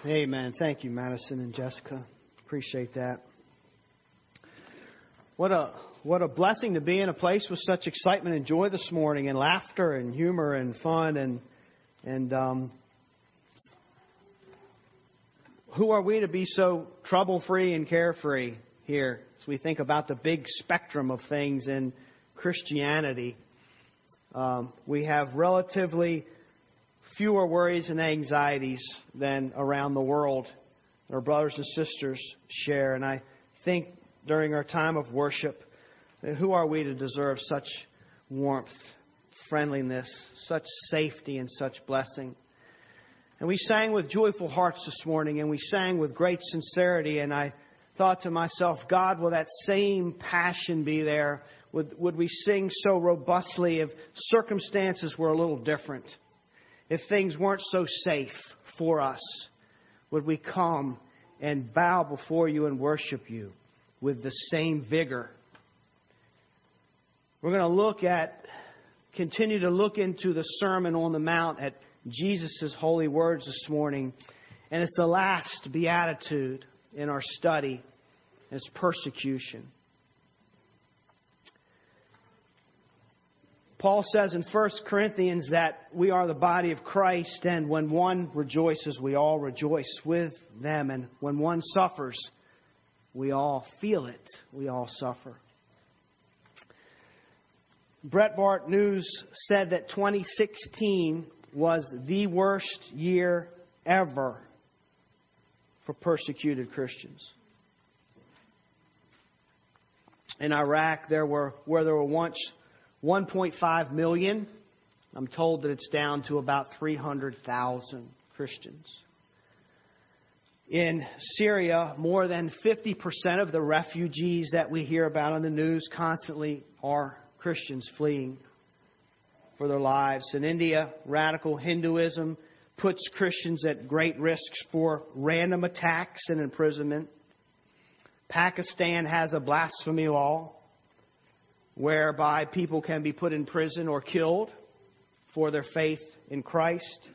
Amen. Thank you, Madison and Jessica. Appreciate that. What a what a blessing to be in a place with such excitement and joy this morning, and laughter and humor and fun and and um, who are we to be so trouble free and carefree here as we think about the big spectrum of things in Christianity? Um, we have relatively fewer worries and anxieties than around the world our brothers and sisters share. And I think during our time of worship, who are we to deserve such warmth, friendliness, such safety, and such blessing? And we sang with joyful hearts this morning, and we sang with great sincerity. And I thought to myself, God, will that same passion be there? Would, would we sing so robustly if circumstances were a little different? If things weren't so safe for us, would we come and bow before you and worship you with the same vigor? We're going to look at, continue to look into the Sermon on the Mount at Jesus' holy words this morning. And it's the last beatitude in our study. It's persecution. Paul says in 1 Corinthians that we are the body of Christ, and when one rejoices, we all rejoice with them. And when one suffers, we all feel it. We all suffer. Breitbart News said that 2016 was the worst year ever for persecuted Christians. In Iraq, there were where there were once 1.5 million. I'm told that it's down to about 300,000 Christians. In Syria, more than 50% of the refugees that we hear about on the news constantly are Christians fleeing for their lives. In India, radical Hinduism puts Christians at great risks for random attacks and imprisonment. Pakistan has a blasphemy law whereby people can be put in prison or killed for their faith in Christ.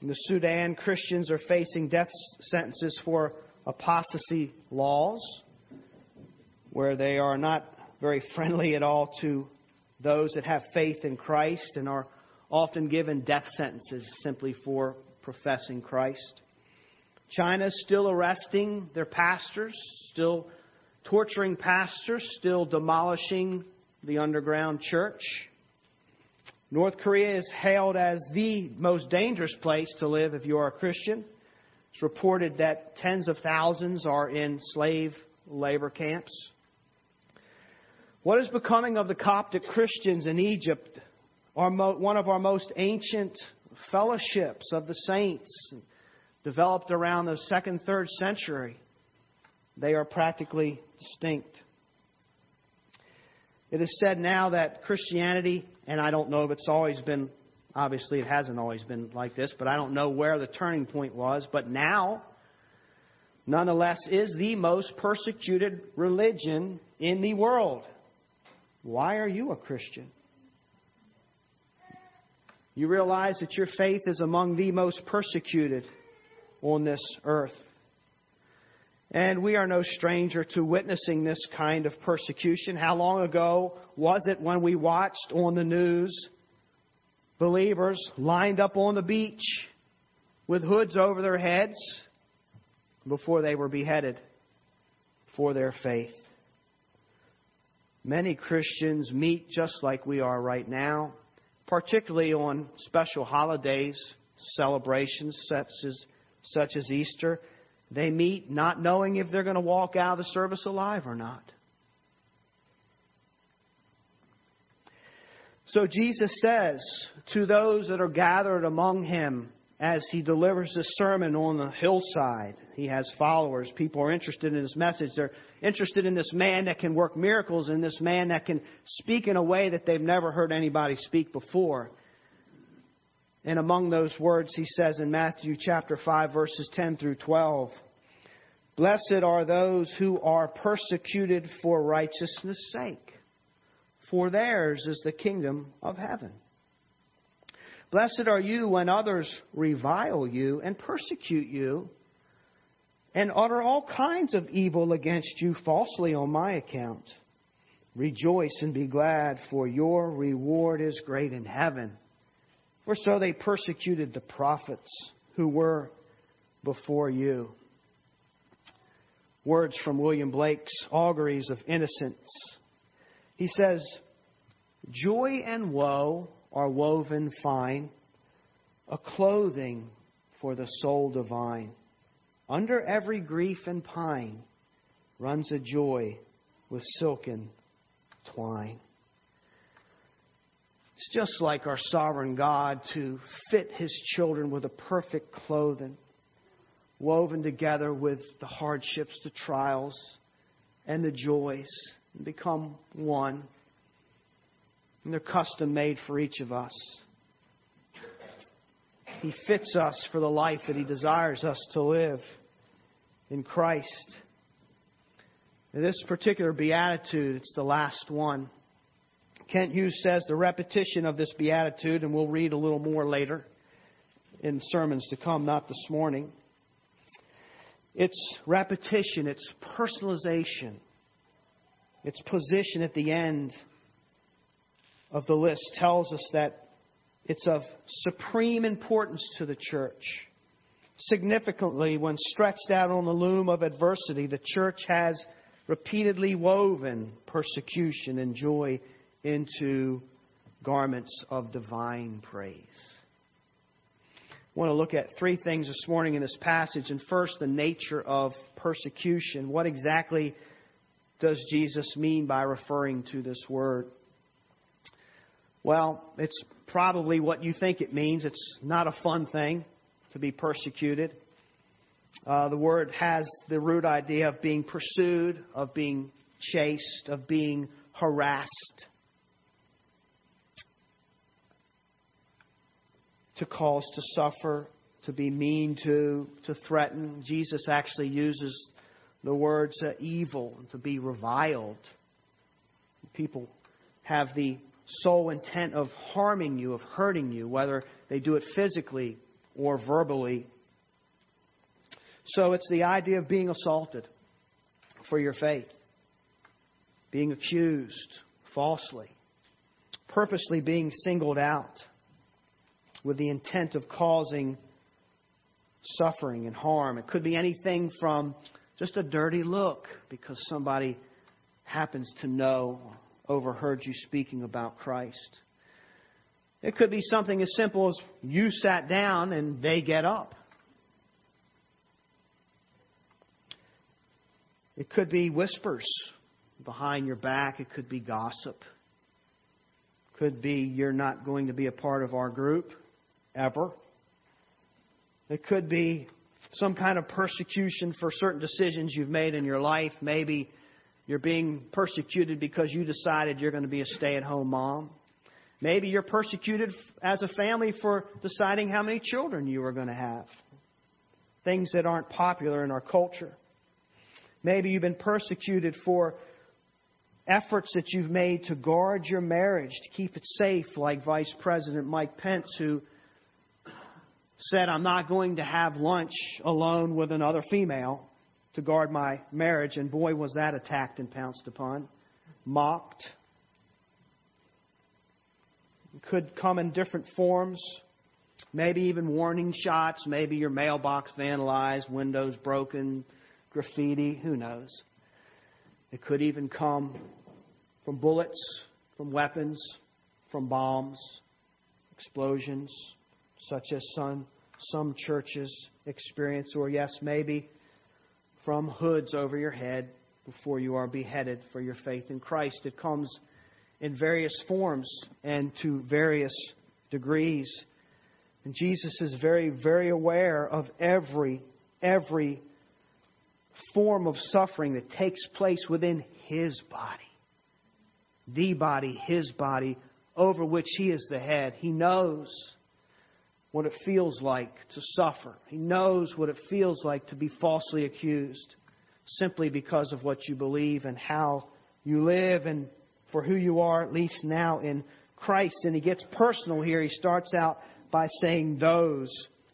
In the Sudan, Christians are facing death sentences for apostasy laws, where they are not very friendly at all to those that have faith in Christ and are often given death sentences simply for professing Christ. China is still arresting their pastors, still torturing pastors, still demolishing the underground church. North Korea is hailed as the most dangerous place to live if you are a Christian. It's reported that tens of thousands are in slave labor camps. What is becoming of the Coptic Christians in Egypt? Are one of our most ancient fellowships of the saints, developed around the second, third century. They are practically distinct. It is said now that Christianity, and I don't know if it's always been, obviously it hasn't always been like this, but I don't know where the turning point was, but now, nonetheless, is the most persecuted religion in the world. Why are you a Christian? You realize that your faith is among the most persecuted on this earth. And we are no stranger to witnessing this kind of persecution. How long ago was it when we watched on the news believers lined up on the beach with hoods over their heads before they were beheaded for their faith? Many Christians meet just like we are right now, particularly on special holidays, celebrations such as, such as Easter. They meet not knowing if they're going to walk out of the service alive or not. So Jesus says to those that are gathered among him as he delivers this sermon on the hillside, he has followers. People are interested in his message. They're interested in this man that can work miracles and this man that can speak in a way that they've never heard anybody speak before. And among those words, he says in Matthew chapter 5, verses 10 through 12, Blessed are those who are persecuted for righteousness' sake, for theirs is the kingdom of heaven. Blessed are you when others revile you and persecute you and utter all kinds of evil against you falsely on my account. Rejoice and be glad, for your reward is great in heaven. For so they persecuted the prophets who were before you. Words from William Blake's Auguries of Innocence. He says, Joy and woe are woven fine, a clothing for the soul divine. Under every grief and pine runs a joy with silken twine. It's just like our sovereign God to fit his children with a perfect clothing, woven together with the hardships, the trials, and the joys, and become one. And they're custom made for each of us. He fits us for the life that He desires us to live in Christ. This particular beatitude, it's the last one. Kent Hughes says the repetition of this beatitude, and we'll read a little more later in sermons to come, not this morning. It's repetition, it's personalization, its position at the end of the list tells us that it's of supreme importance to the church. Significantly, when stretched out on the loom of adversity, the church has repeatedly woven persecution and joy into garments of divine praise. I want to look at three things this morning in this passage. And first, the nature of persecution. What exactly does Jesus mean by referring to this word? Well, it's probably what you think it means. It's not a fun thing to be persecuted. Uh, the word has the root idea of being pursued, of being chased, of being harassed. To cause to suffer, to be mean to, to threaten. Jesus actually uses the words uh, evil, to be reviled. People have the sole intent of harming you, of hurting you, whether they do it physically or verbally. So it's the idea of being assaulted for your faith, being accused falsely, purposely being singled out with the intent of causing suffering and harm. It could be anything from just a dirty look because somebody happens to know overheard you speaking about Christ. It could be something as simple as you sat down and they get up. It could be whispers behind your back. It could be gossip. It could be you're not going to be a part of our group ever. It could be some kind of persecution for certain decisions you've made in your life. Maybe you're being persecuted because you decided you're going to be a stay at home mom. Maybe you're persecuted as a family for deciding how many children you are going to have. Things that aren't popular in our culture. Maybe you've been persecuted for efforts that you've made to guard your marriage, to keep it safe, like Vice President Mike Pence, who said, I'm not going to have lunch alone with another female to guard my marriage, and boy, was that attacked and pounced upon, mocked. It could come in different forms, maybe even warning shots, maybe your mailbox vandalized, windows broken, graffiti, who knows. It could even come from bullets, from weapons, from bombs, explosions, such as some, some churches experience, or yes, maybe from hoods over your head before you are beheaded for your faith in Christ. It comes in various forms and to various degrees. And Jesus is very, very aware of every, every form of suffering that takes place within His body. The body, His body, over which He is the head. He knows what it feels like to suffer. He knows what it feels like to be falsely accused simply because of what you believe and how you live and for who you are, at least now in Christ. And he gets personal here. He starts out by saying those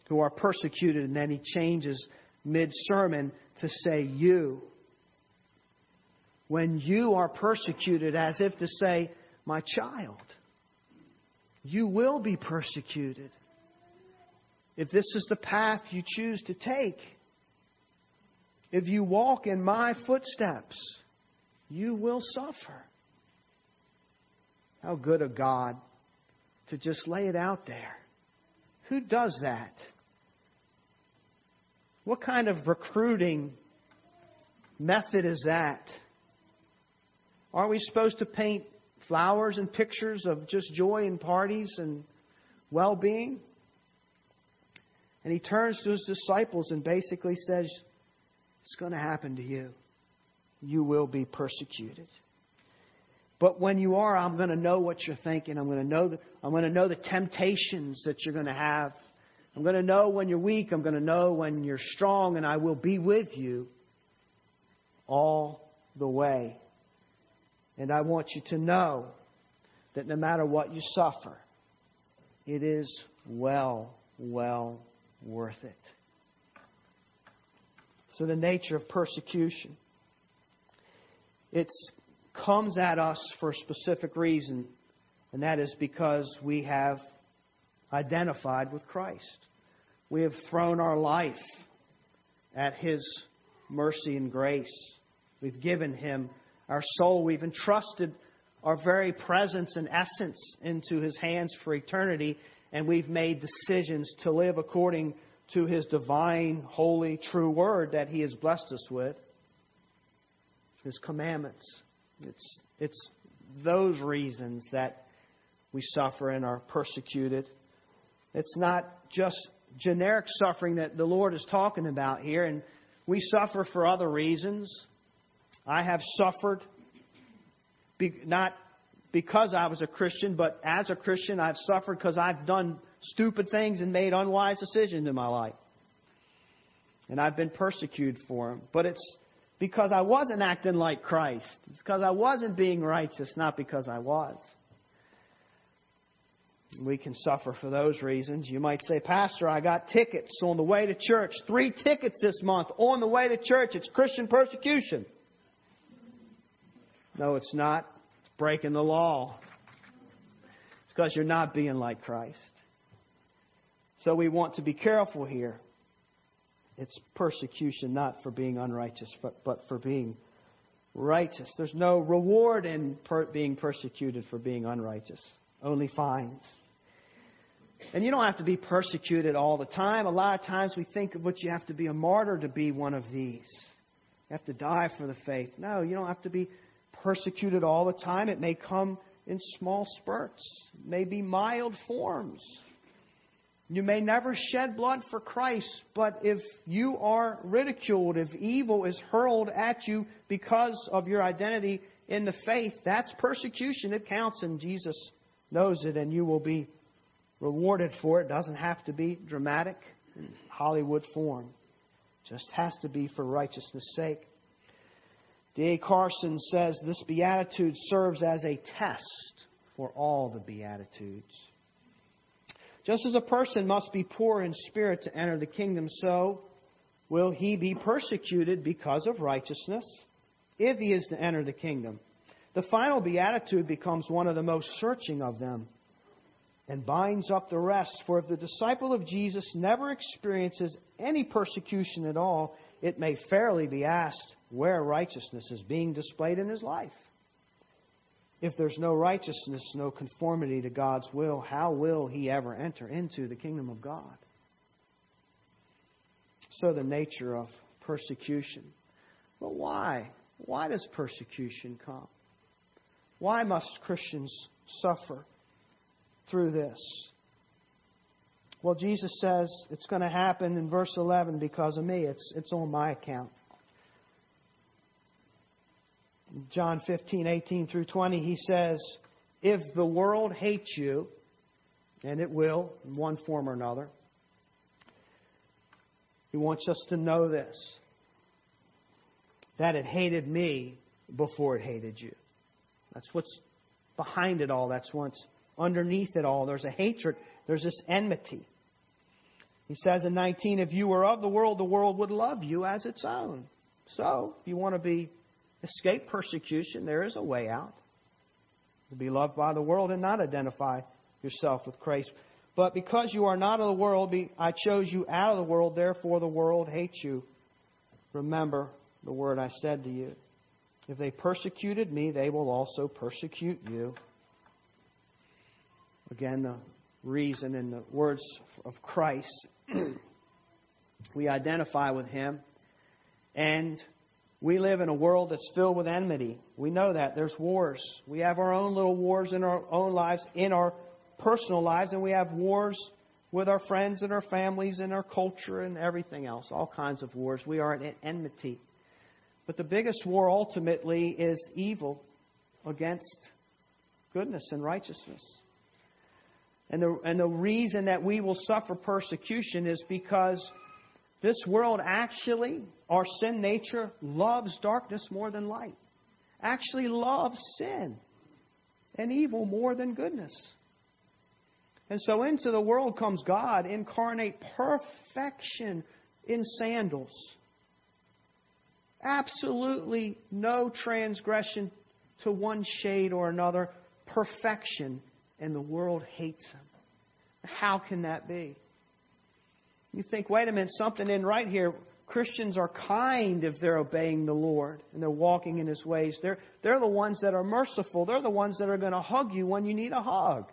who are persecuted, and then he changes mid sermon to say you. When you are persecuted, as if to say, my child, you will be persecuted if this is the path you choose to take. If you walk in my footsteps, you will suffer. How good of God to just lay it out there. Who does that? What kind of recruiting method is that? Aren't we supposed to paint flowers and pictures of just joy and parties and well being? And he turns to his disciples and basically says, It's going to happen to you. You will be persecuted. But when you are, I'm going to know what you're thinking. I'm going to know the, I'm going to know the temptations that you're going to have. I'm going to know when you're weak. I'm going to know when you're strong, and I will be with you all the way. And I want you to know that no matter what you suffer, it is well, well worth it. So, the nature of persecution. It comes at us for a specific reason, and that is because we have identified with Christ. We have thrown our life at His mercy and grace. We've given Him our soul. We've entrusted our very presence and essence into His hands for eternity, and we've made decisions to live according to His divine, holy, true word that He has blessed us with, His commandments. It's, it's those reasons that we suffer and are persecuted. It's not just generic suffering that the Lord is talking about here, and we suffer for other reasons. I have suffered not because I was a Christian, but as a Christian, I've suffered because I've done stupid things and made unwise decisions in my life. And I've been persecuted for them. But it's because I wasn't acting like Christ. It's because I wasn't being righteous, not because I was. We can suffer for those reasons. You might say, Pastor, I got tickets on the way to church. Three tickets this month on the way to church. It's Christian persecution. No, it's not. Breaking the law. It's because you're not being like Christ. So we want to be careful here. It's persecution not for being unrighteous, but, but for being righteous. There's no reward in per- being persecuted for being unrighteous, only fines. And you don't have to be persecuted all the time. A lot of times we think of what you have to be a martyr to be one of these. You have to die for the faith. No, you don't have to be persecuted all the time. It may come in small spurts, may be mild forms. You may never shed blood for Christ, but if you are ridiculed, if evil is hurled at you because of your identity in the faith, that's persecution. It counts, and Jesus knows it, and you will be rewarded for it. it doesn't have to be dramatic Hollywood form, it just has to be for righteousness' sake. D.A. Carson says this beatitude serves as a test for all the beatitudes. Just as a person must be poor in spirit to enter the kingdom, so will he be persecuted because of righteousness if he is to enter the kingdom. The final beatitude becomes one of the most searching of them and binds up the rest. For if the disciple of Jesus never experiences any persecution at all, it may fairly be asked where righteousness is being displayed in his life. If there's no righteousness, no conformity to God's will, how will he ever enter into the kingdom of God? So, the nature of persecution. But why? Why does persecution come? Why must Christians suffer through this? Well, Jesus says it's going to happen in verse 11 because of me. It's, it's on my account. John 15, 18 through 20, he says, If the world hates you, and it will in one form or another, he wants us to know this that it hated me before it hated you. That's what's behind it all. That's what's underneath it all. There's a hatred There's this enmity. He says in 19, if you were of the world, the world would love you as its own. So, if you want to be escape persecution, there is a way out. To be loved by the world and not identify yourself with Christ. But because you are not of the world, I chose you out of the world, therefore the world hates you. Remember the word I said to you. If they persecuted me, they will also persecute you. Again, the reason in the words of Christ, we identify with Him. And we live in a world that's filled with enmity. We know that. There's wars. We have our own little wars in our own lives, in our personal lives, and we have wars with our friends and our families and our culture and everything else. All kinds of wars. We are at enmity. But the biggest war ultimately is evil against goodness and righteousness. And the, and the reason that we will suffer persecution is because this world actually, our sin nature, loves darkness more than light. Actually loves sin and evil more than goodness. And so into the world comes God, incarnate perfection in sandals. Absolutely no transgression to one shade or another. Perfection. And the world hates him. How can that be? You think, wait a minute, something in right here. Christians are kind if they're obeying the Lord and they're walking in His ways. They're, they're the ones that are merciful. They're the ones that are going to hug you when you need a hug.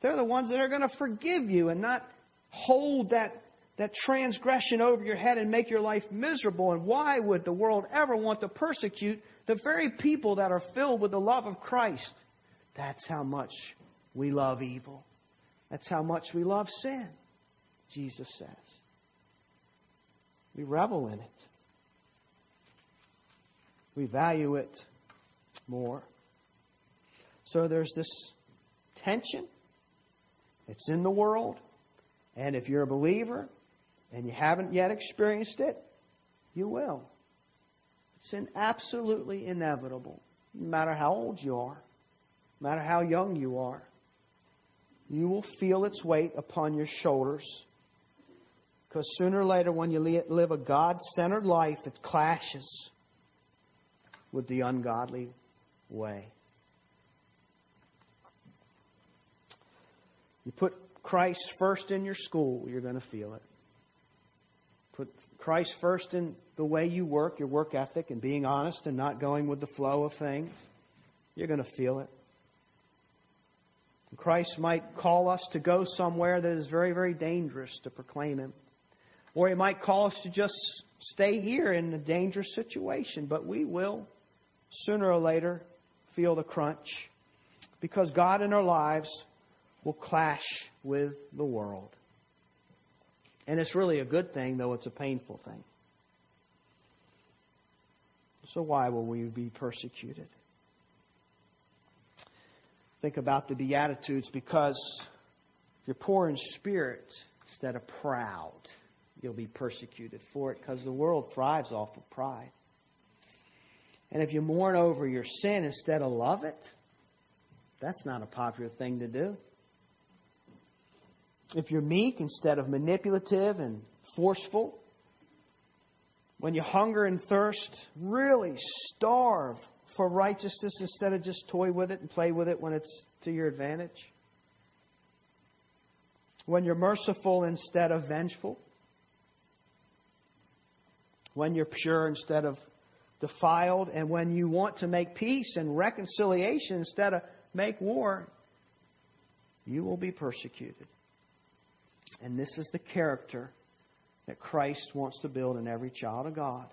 They're the ones that are going to forgive you and not hold that, that transgression over your head and make your life miserable. And why would the world ever want to persecute the very people that are filled with the love of Christ? That's how much we love evil. That's how much we love sin, Jesus says. We revel in it. We value it more. So there's this tension it's in the world. And if you're a believer and you haven't yet experienced it, you will. It's an absolutely inevitable, no matter how old you are, no matter how young you are. You will feel its weight upon your shoulders. Because sooner or later, when you live a God centered life, it clashes with the ungodly way. You put Christ first in your school, you're going to feel it. Put Christ first in the way you work, your work ethic, and being honest and not going with the flow of things, you're going to feel it. Christ might call us to go somewhere that is very, very dangerous to proclaim Him. Or He might call us to just stay here in a dangerous situation. But we will, sooner or later, feel the crunch. Because God in our lives will clash with the world. And it's really a good thing, though it's a painful thing. So, why will we be persecuted? Think about the Beatitudes because if you're poor in spirit instead of proud, you'll be persecuted for it because the world thrives off of pride. And if you mourn over your sin instead of love it, that's not a popular thing to do if you're meek instead of manipulative and forceful, when you hunger and thirst, really starve for righteousness instead of just toy with it and play with it when it's to your advantage. When you're merciful instead of vengeful. When you're pure instead of defiled. And when you want to make peace and reconciliation instead of make war, you will be persecuted. And this is the character that Christ wants to build in every child of God.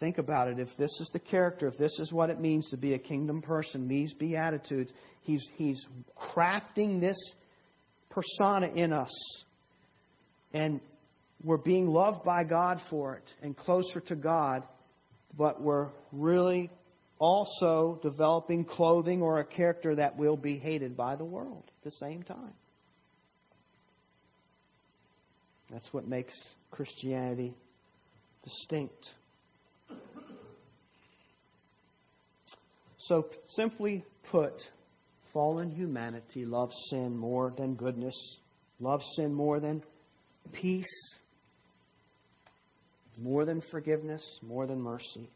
Think about it. If this is the character, if this is what it means to be a kingdom person, these beatitudes, he's, he's crafting this persona in us. And we're being loved by God for it and closer to God, but we're really also developing clothing or a character that will be hated by the world at the same time. That's what makes Christianity distinct. So, simply put, fallen humanity loves sin more than goodness, loves sin more than peace, more than forgiveness, more than mercy.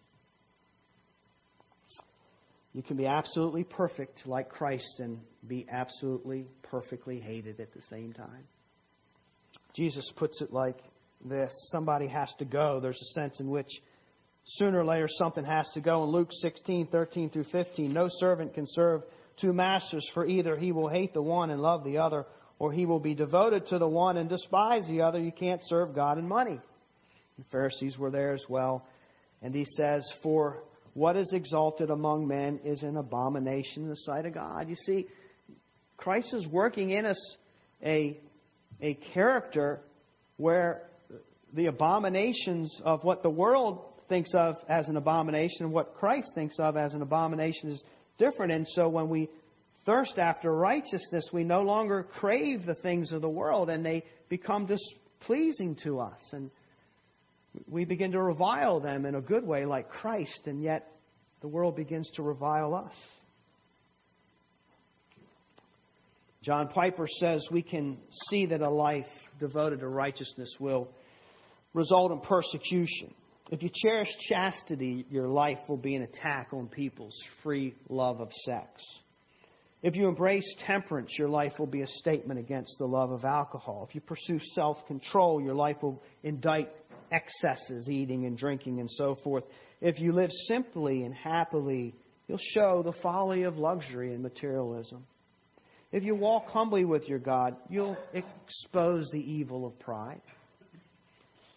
You can be absolutely perfect like Christ and be absolutely perfectly hated at the same time. Jesus puts it like this somebody has to go. There's a sense in which sooner or later something has to go. In Luke 16, 13 through 15, no servant can serve two masters, for either he will hate the one and love the other, or he will be devoted to the one and despise the other. You can't serve God and money. The Pharisees were there as well. And he says, For what is exalted among men is an abomination in the sight of God. You see, Christ is working in us a, a character where the abominations of what the world thinks of as an abomination and what Christ thinks of as an abomination is different. And so when we thirst after righteousness, we no longer crave the things of the world and they become displeasing to us. And we begin to revile them in a good way, like Christ, and yet the world begins to revile us. John Piper says we can see that a life devoted to righteousness will result in persecution. If you cherish chastity, your life will be an attack on people's free love of sex. If you embrace temperance, your life will be a statement against the love of alcohol. If you pursue self control, your life will indict excesses, eating and drinking and so forth. If you live simply and happily, you'll show the folly of luxury and materialism. If you walk humbly with your God, you'll expose the evil of pride.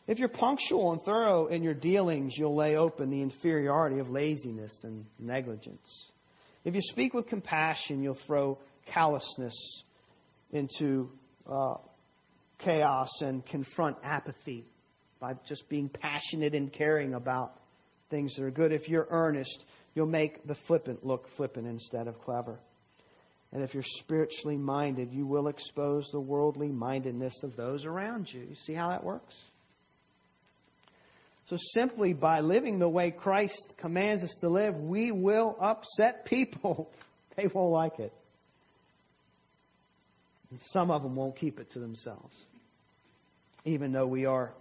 If you're punctual and thorough in your dealings, you'll lay open the inferiority of laziness and negligence. If you speak with compassion, you'll throw callousness into uh, chaos and confront apathy by just being passionate and caring about things that are good. If you're earnest, you'll make the flippant look flippant instead of clever. And if you're spiritually minded, you will expose the worldly mindedness of those around you. You see how that works? So simply by living the way Christ commands us to live, we will upset people. they won't like it. And some of them won't keep it to themselves, even though we are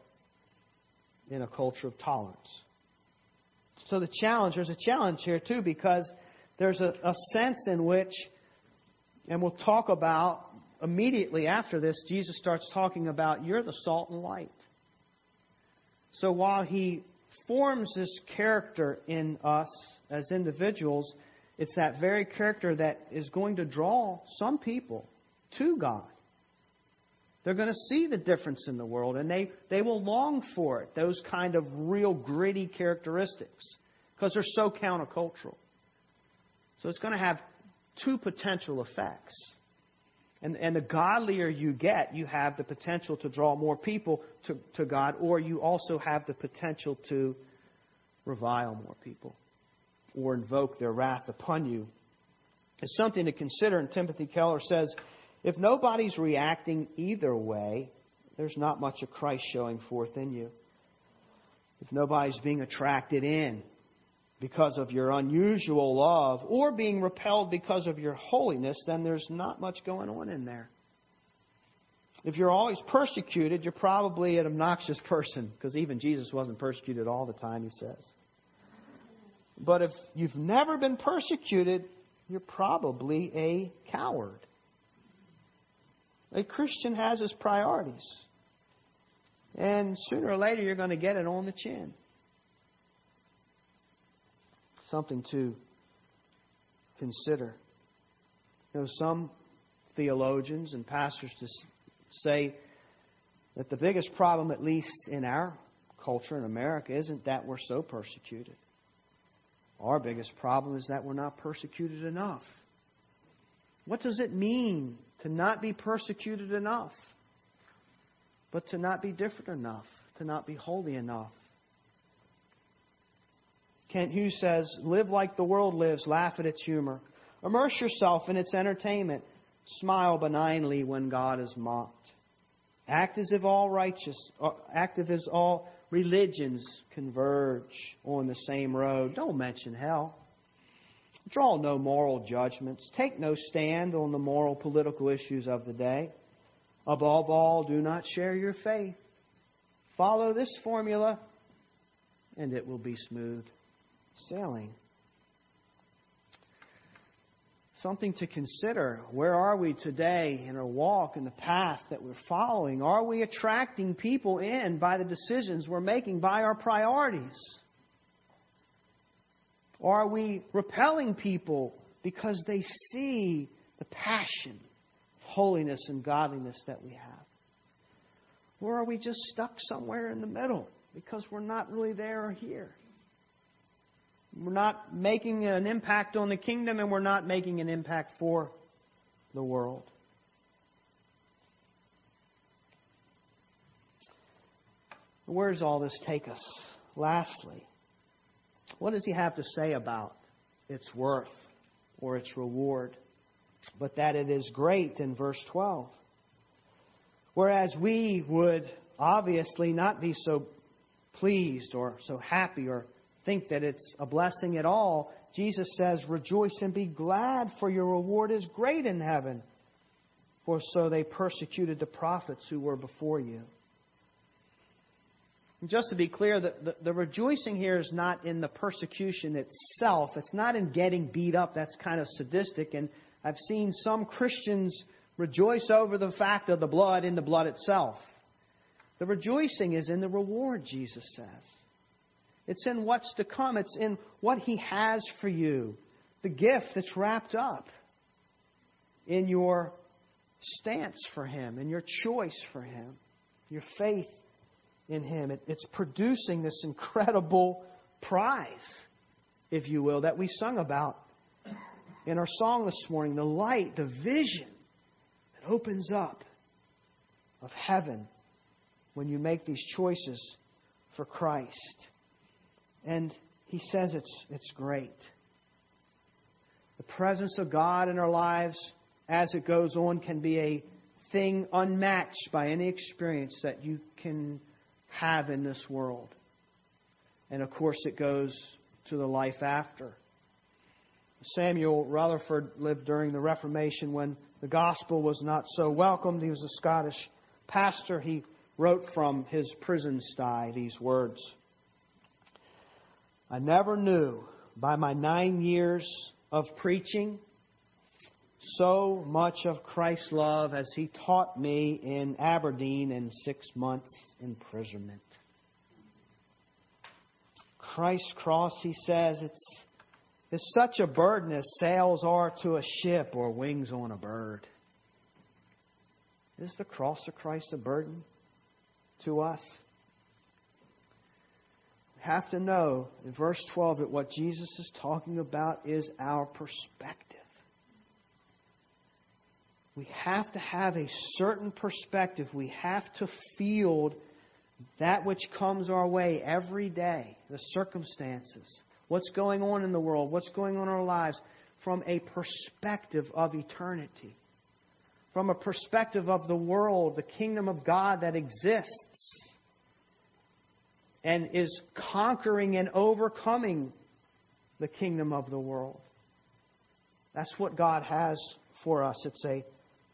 in a culture of tolerance. So the challenge, there's a challenge here too, because there's a, a sense in which, and we'll talk about immediately after this, Jesus starts talking about you're the salt and light. So while he forms this character in us as individuals, it's that very character that is going to draw some people to God. They're going to see the difference in the world and they, they will long for it, those kind of real gritty characteristics, because they're so countercultural. So it's going to have two potential effects. And, and the godlier you get, you have the potential to draw more people to, to God, or you also have the potential to revile more people or invoke their wrath upon you. It's something to consider, and Timothy Keller says if nobody's reacting either way, there's not much of Christ showing forth in you. If nobody's being attracted in because of your unusual love or being repelled because of your holiness, then there's not much going on in there. If you're always persecuted, you're probably an obnoxious person because even Jesus wasn't persecuted all the time, he says. But if you've never been persecuted, you're probably a coward. A Christian has his priorities. And sooner or later, you're going to get it on the chin. Something to consider. You know, some theologians and pastors say that the biggest problem, at least in our culture in America, isn't that we're so persecuted. Our biggest problem is that we're not persecuted enough. What does it mean to not be persecuted enough, but to not be different enough, to not be holy enough? Kent Hughes says, Live like the world lives, laugh at its humor, immerse yourself in its entertainment, smile benignly when God is mocked. Act as if all righteous, uh, act as all religions converge on the same road. Don't mention hell. Draw no moral judgments. Take no stand on the moral political issues of the day. Above all, do not share your faith. Follow this formula, and it will be smooth sailing. Something to consider. Where are we today in our walk, in the path that we're following? Are we attracting people in by the decisions we're making, by our priorities? Or are we repelling people because they see the passion of holiness and godliness that we have? Or are we just stuck somewhere in the middle because we're not really there or here? We're not making an impact on the kingdom and we're not making an impact for the world. Where does all this take us? Lastly, what does he have to say about its worth or its reward? But that it is great in verse 12. Whereas we would obviously not be so pleased or so happy or think that it's a blessing at all, Jesus says, Rejoice and be glad, for your reward is great in heaven. For so they persecuted the prophets who were before you. And just to be clear, the, the, the, rejoicing here is not in the persecution itself. It's not in getting beat up. That's kind of sadistic. And I've seen some Christians rejoice over the fact of the blood in the blood itself. The rejoicing is in the reward, Jesus says. It's in what's to come, it's in what He has for you, the gift that's wrapped up in your stance for Him, in your choice for Him, your faith in Him. It, it's producing this incredible prize, if you will, that we sung about in our song this morning the light, the vision that opens up of heaven when you make these choices for Christ. And he says it's, it's great. The presence of God in our lives as it goes on can be a thing unmatched by any experience that you can have in this world. And of course, it goes to the life after. Samuel Rutherford lived during the Reformation when the gospel was not so welcomed. He was a Scottish pastor. He wrote from his prison sty these words I never knew by my nine years of preaching so much of Christ's love as he taught me in Aberdeen in six months' imprisonment. Christ's cross, he says, it's, it's such a burden as sails are to a ship or wings on a bird. Is the cross of Christ a burden to us? Have to know in verse 12 that what Jesus is talking about is our perspective. We have to have a certain perspective. We have to field that which comes our way every day, the circumstances, what's going on in the world, what's going on in our lives, from a perspective of eternity, from a perspective of the world, the kingdom of God that exists and is conquering and overcoming the kingdom of the world. That's what God has for us. It's a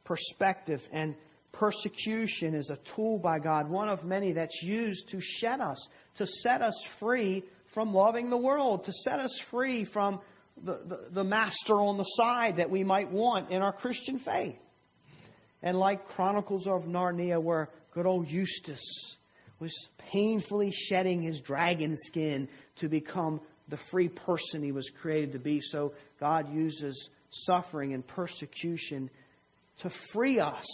perspective. And persecution is a tool by God, one of many that's used to shed us, to set us free from loving the world, to set us free from the, the, the master on the side that we might want in our Christian faith. And like Chronicles of Narnia, where good old Eustace was painfully shedding his dragon skin to become the free person he was created to be, so God uses suffering and persecution to free us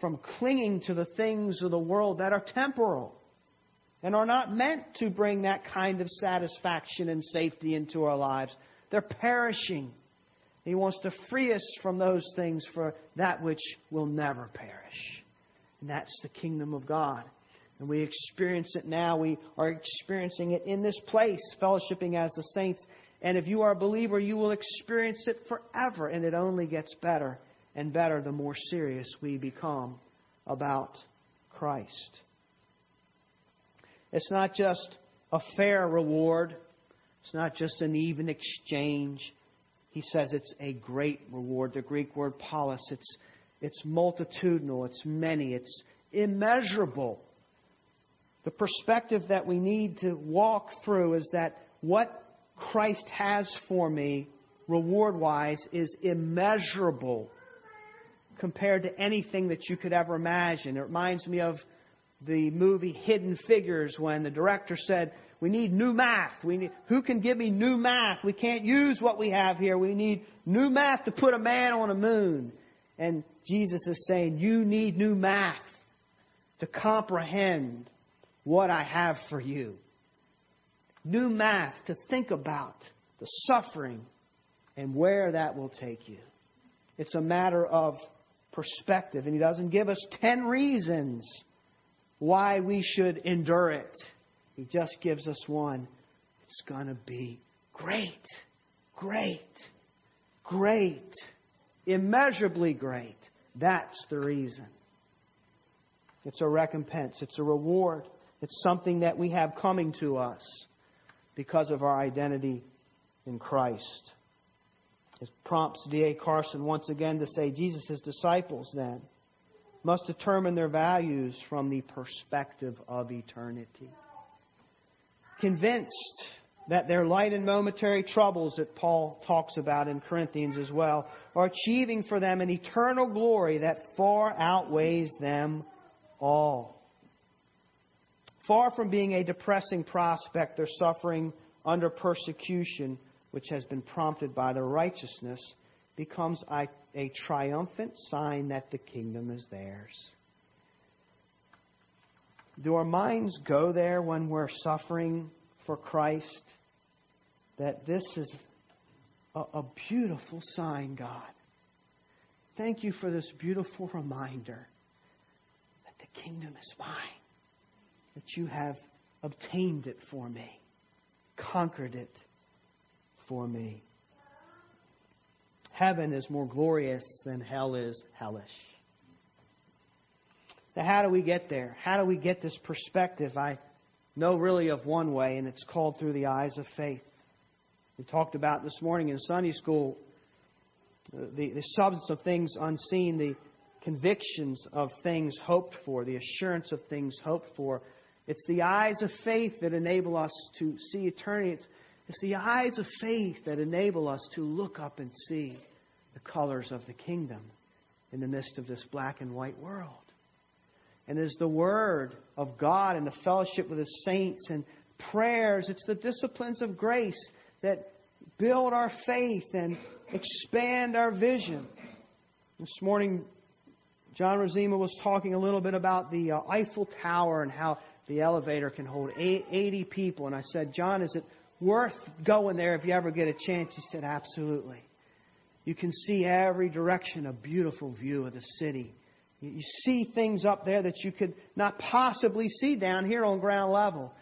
from clinging to the things of the world that are temporal and are not meant to bring that kind of satisfaction and safety into our lives. They're perishing. He wants to free us from those things for that which will never perish. And that's the kingdom of God. And we experience it now. We are experiencing it in this place, fellowshipping as the saints. And if you are a believer, you will experience it forever. And it only gets better and better the more serious we become about Christ. It's not just a fair reward, It's not just an even exchange. He says it's a great reward. The Greek word polis, it's, it's multitudinal, it's many, it's immeasurable. The perspective that we need to walk through is that what Christ has for me, reward wise, is immeasurable compared to anything that you could ever imagine. It reminds me of the movie Hidden Figures when the director said, We need new math. We need, who can give me new math? We can't use what we have here. We need new math to put a man on a moon. And Jesus is saying, You need new math to comprehend what I have for you. New math to think about the suffering and where that will take you. It's a matter of perspective. And he doesn't give us 10 reasons why we should endure it. He just gives us one. It's going to be great, great, great, immeasurably great. That's the reason. It's a recompense, it's a reward, it's something that we have coming to us because of our identity in Christ. It prompts D.A. Carson once again to say Jesus' disciples then must determine their values from the perspective of eternity. Convinced that their light and momentary troubles that Paul talks about in Corinthians as well are achieving for them an eternal glory that far outweighs them all. Far from being a depressing prospect, their suffering under persecution which has been prompted by their righteousness, becomes a, a triumphant sign that the kingdom is theirs. Do our minds go there when we're suffering for Christ? That this is a, a beautiful sign, God. Thank you for this beautiful reminder that the kingdom is mine, that you have obtained it for me, conquered it for me. Heaven is more glorious than hell is hellish. Now, how do we get there? How do we get this perspective? I know really of one way, and it's called through the eyes of faith. We talked about this morning in Sunday school uh, the, the substance of things unseen, the convictions of things hoped for, the assurance of things hoped for. It's the eyes of faith that enable us to see eternity. It's, it's the eyes of faith that enable us to look up and see the colors of the kingdom in the midst of this black and white world. And as the Word of God and the fellowship with the saints and prayers, it's the disciplines of grace that build our faith and expand our vision. This morning, John Rosima was talking a little bit about the uh, Eiffel Tower and how the elevator can hold 80 people. And I said, John, is it worth going there if you ever get a chance? He said, Absolutely. You can see every direction a beautiful view of the city. You see things up there that you could not possibly see down here on ground level.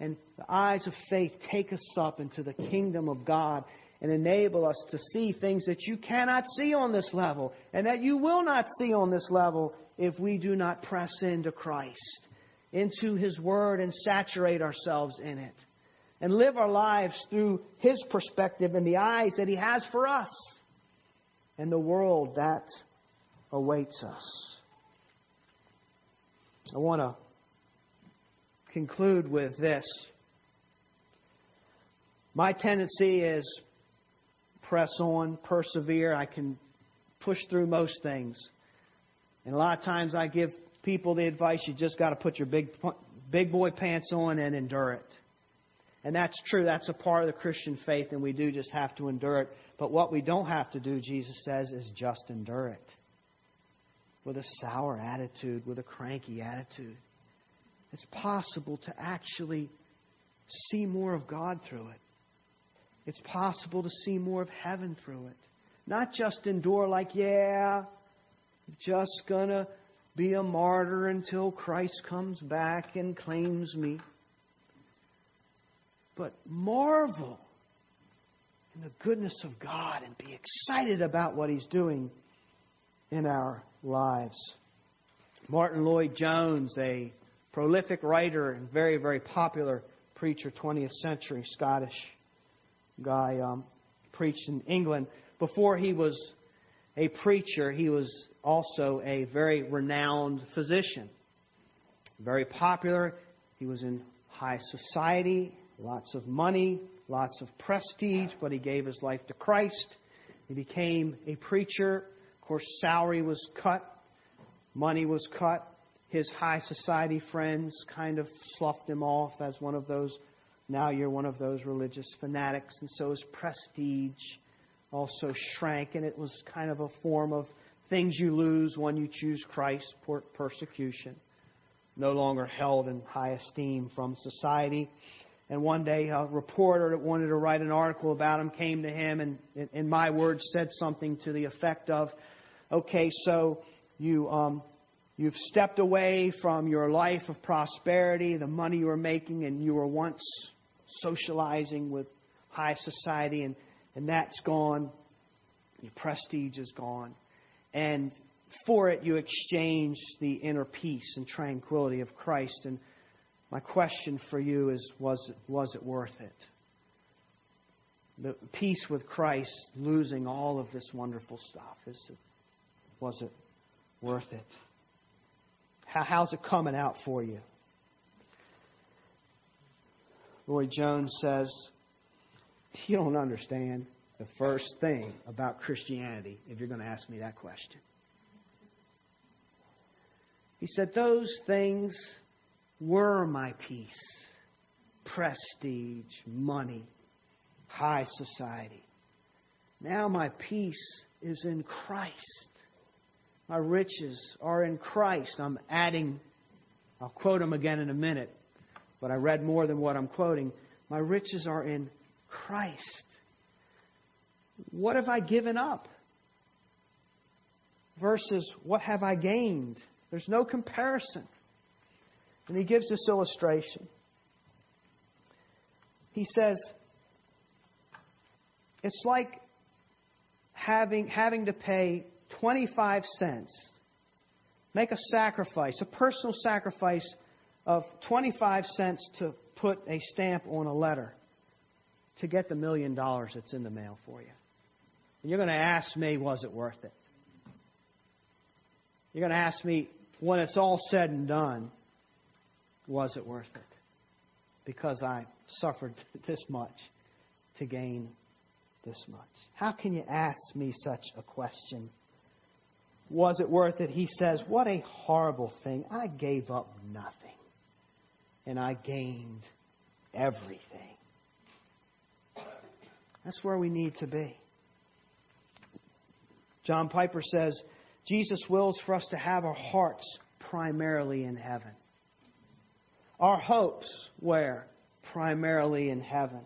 And the eyes of faith take us up into the kingdom of God and enable us to see things that you cannot see on this level and that you will not see on this level if we do not press into Christ, into His Word, and saturate ourselves in it and live our lives through His perspective and the eyes that He has for us and the world that awaits us. I want to conclude with this. My tendency is press on, persevere. I can push through most things. And a lot of times I give people the advice you just got to put your big big boy pants on and endure it. And that's true. That's a part of the Christian faith, and we do just have to endure it. But what we don't have to do, Jesus says, is just endure it with a sour attitude, with a cranky attitude. It's possible to actually see more of God through it. It's possible to see more of heaven through it. Not just endure like, yeah, just gonna be a martyr until Christ comes back and claims me but marvel in the goodness of God and be excited about what He's doing in our lives. Martyn Lloyd-Jones, a prolific writer and very, very popular preacher, 20th century Scottish, guy um, preached in England. Before he was a preacher, he was also a very renowned physician. Very popular. He was in high society, lots of money, lots of prestige, but he gave his life to Christ. He became a preacher. Course, salary was cut, money was cut. His high society friends kind of sloughed him off as one of those, now you're one of those religious fanatics. And so his prestige also shrank, and it was kind of a form of things you lose when you choose Christ, persecution. No longer held in high esteem from society. And one day, a reporter that wanted to write an article about him came to him and, in my words, said something to the effect of, "Okay, so you um, you've stepped away from your life of prosperity, the money you were making, and you were once socializing with high society, and and that's gone. Your prestige is gone. And for it, you exchange the inner peace and tranquility of Christ. And my question for you is was it, was it worth it? The peace with Christ, losing all of this wonderful stuff, is it, was it worth it? How, how's it coming out for you? Lloyd Jones says, you don't understand the first thing about Christianity if you're going to ask me that question. He said, Those things were my peace prestige, money, high society. Now my peace is in Christ. My riches are in Christ. I'm adding, I'll quote him again in a minute, but I read more than what I'm quoting. My riches are in Christ. What have I given up? Versus what have I gained? There's no comparison. And he gives this illustration. He says, it's like having, having to pay 25 cents, make a sacrifice, a personal sacrifice of 25 cents to put a stamp on a letter to get the million dollars that's in the mail for you. And you're going to ask me, was it worth it? You're going to ask me, when it's all said and done, was it worth it? Because I suffered this much to gain this much. How can you ask me such a question? Was it worth it? He says, What a horrible thing. I gave up nothing, and I gained everything. That's where we need to be. John Piper says, Jesus wills for us to have our hearts primarily in heaven. Our hopes, where? Primarily in heaven.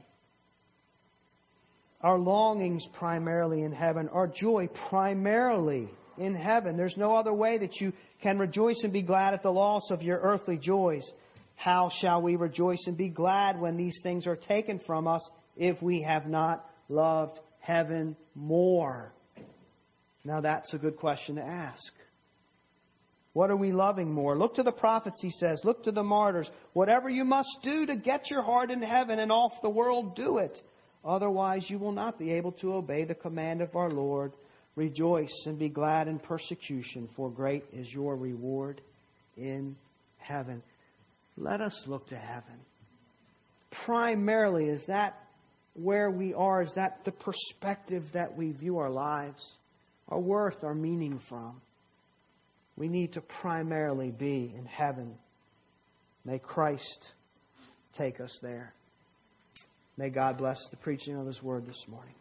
Our longings, primarily in heaven. Our joy, primarily in heaven. There's no other way that you can rejoice and be glad at the loss of your earthly joys. How shall we rejoice and be glad when these things are taken from us if we have not loved heaven more? Now, that's a good question to ask. What are we loving more? Look to the prophets, he says. Look to the martyrs. Whatever you must do to get your heart in heaven and off the world, do it. Otherwise, you will not be able to obey the command of our Lord. Rejoice and be glad in persecution, for great is your reward in heaven. Let us look to heaven. Primarily, is that where we are? Is that the perspective that we view our lives, our worth, our meaning from? We need to primarily be in heaven. May Christ take us there. May God bless the preaching of His word this morning.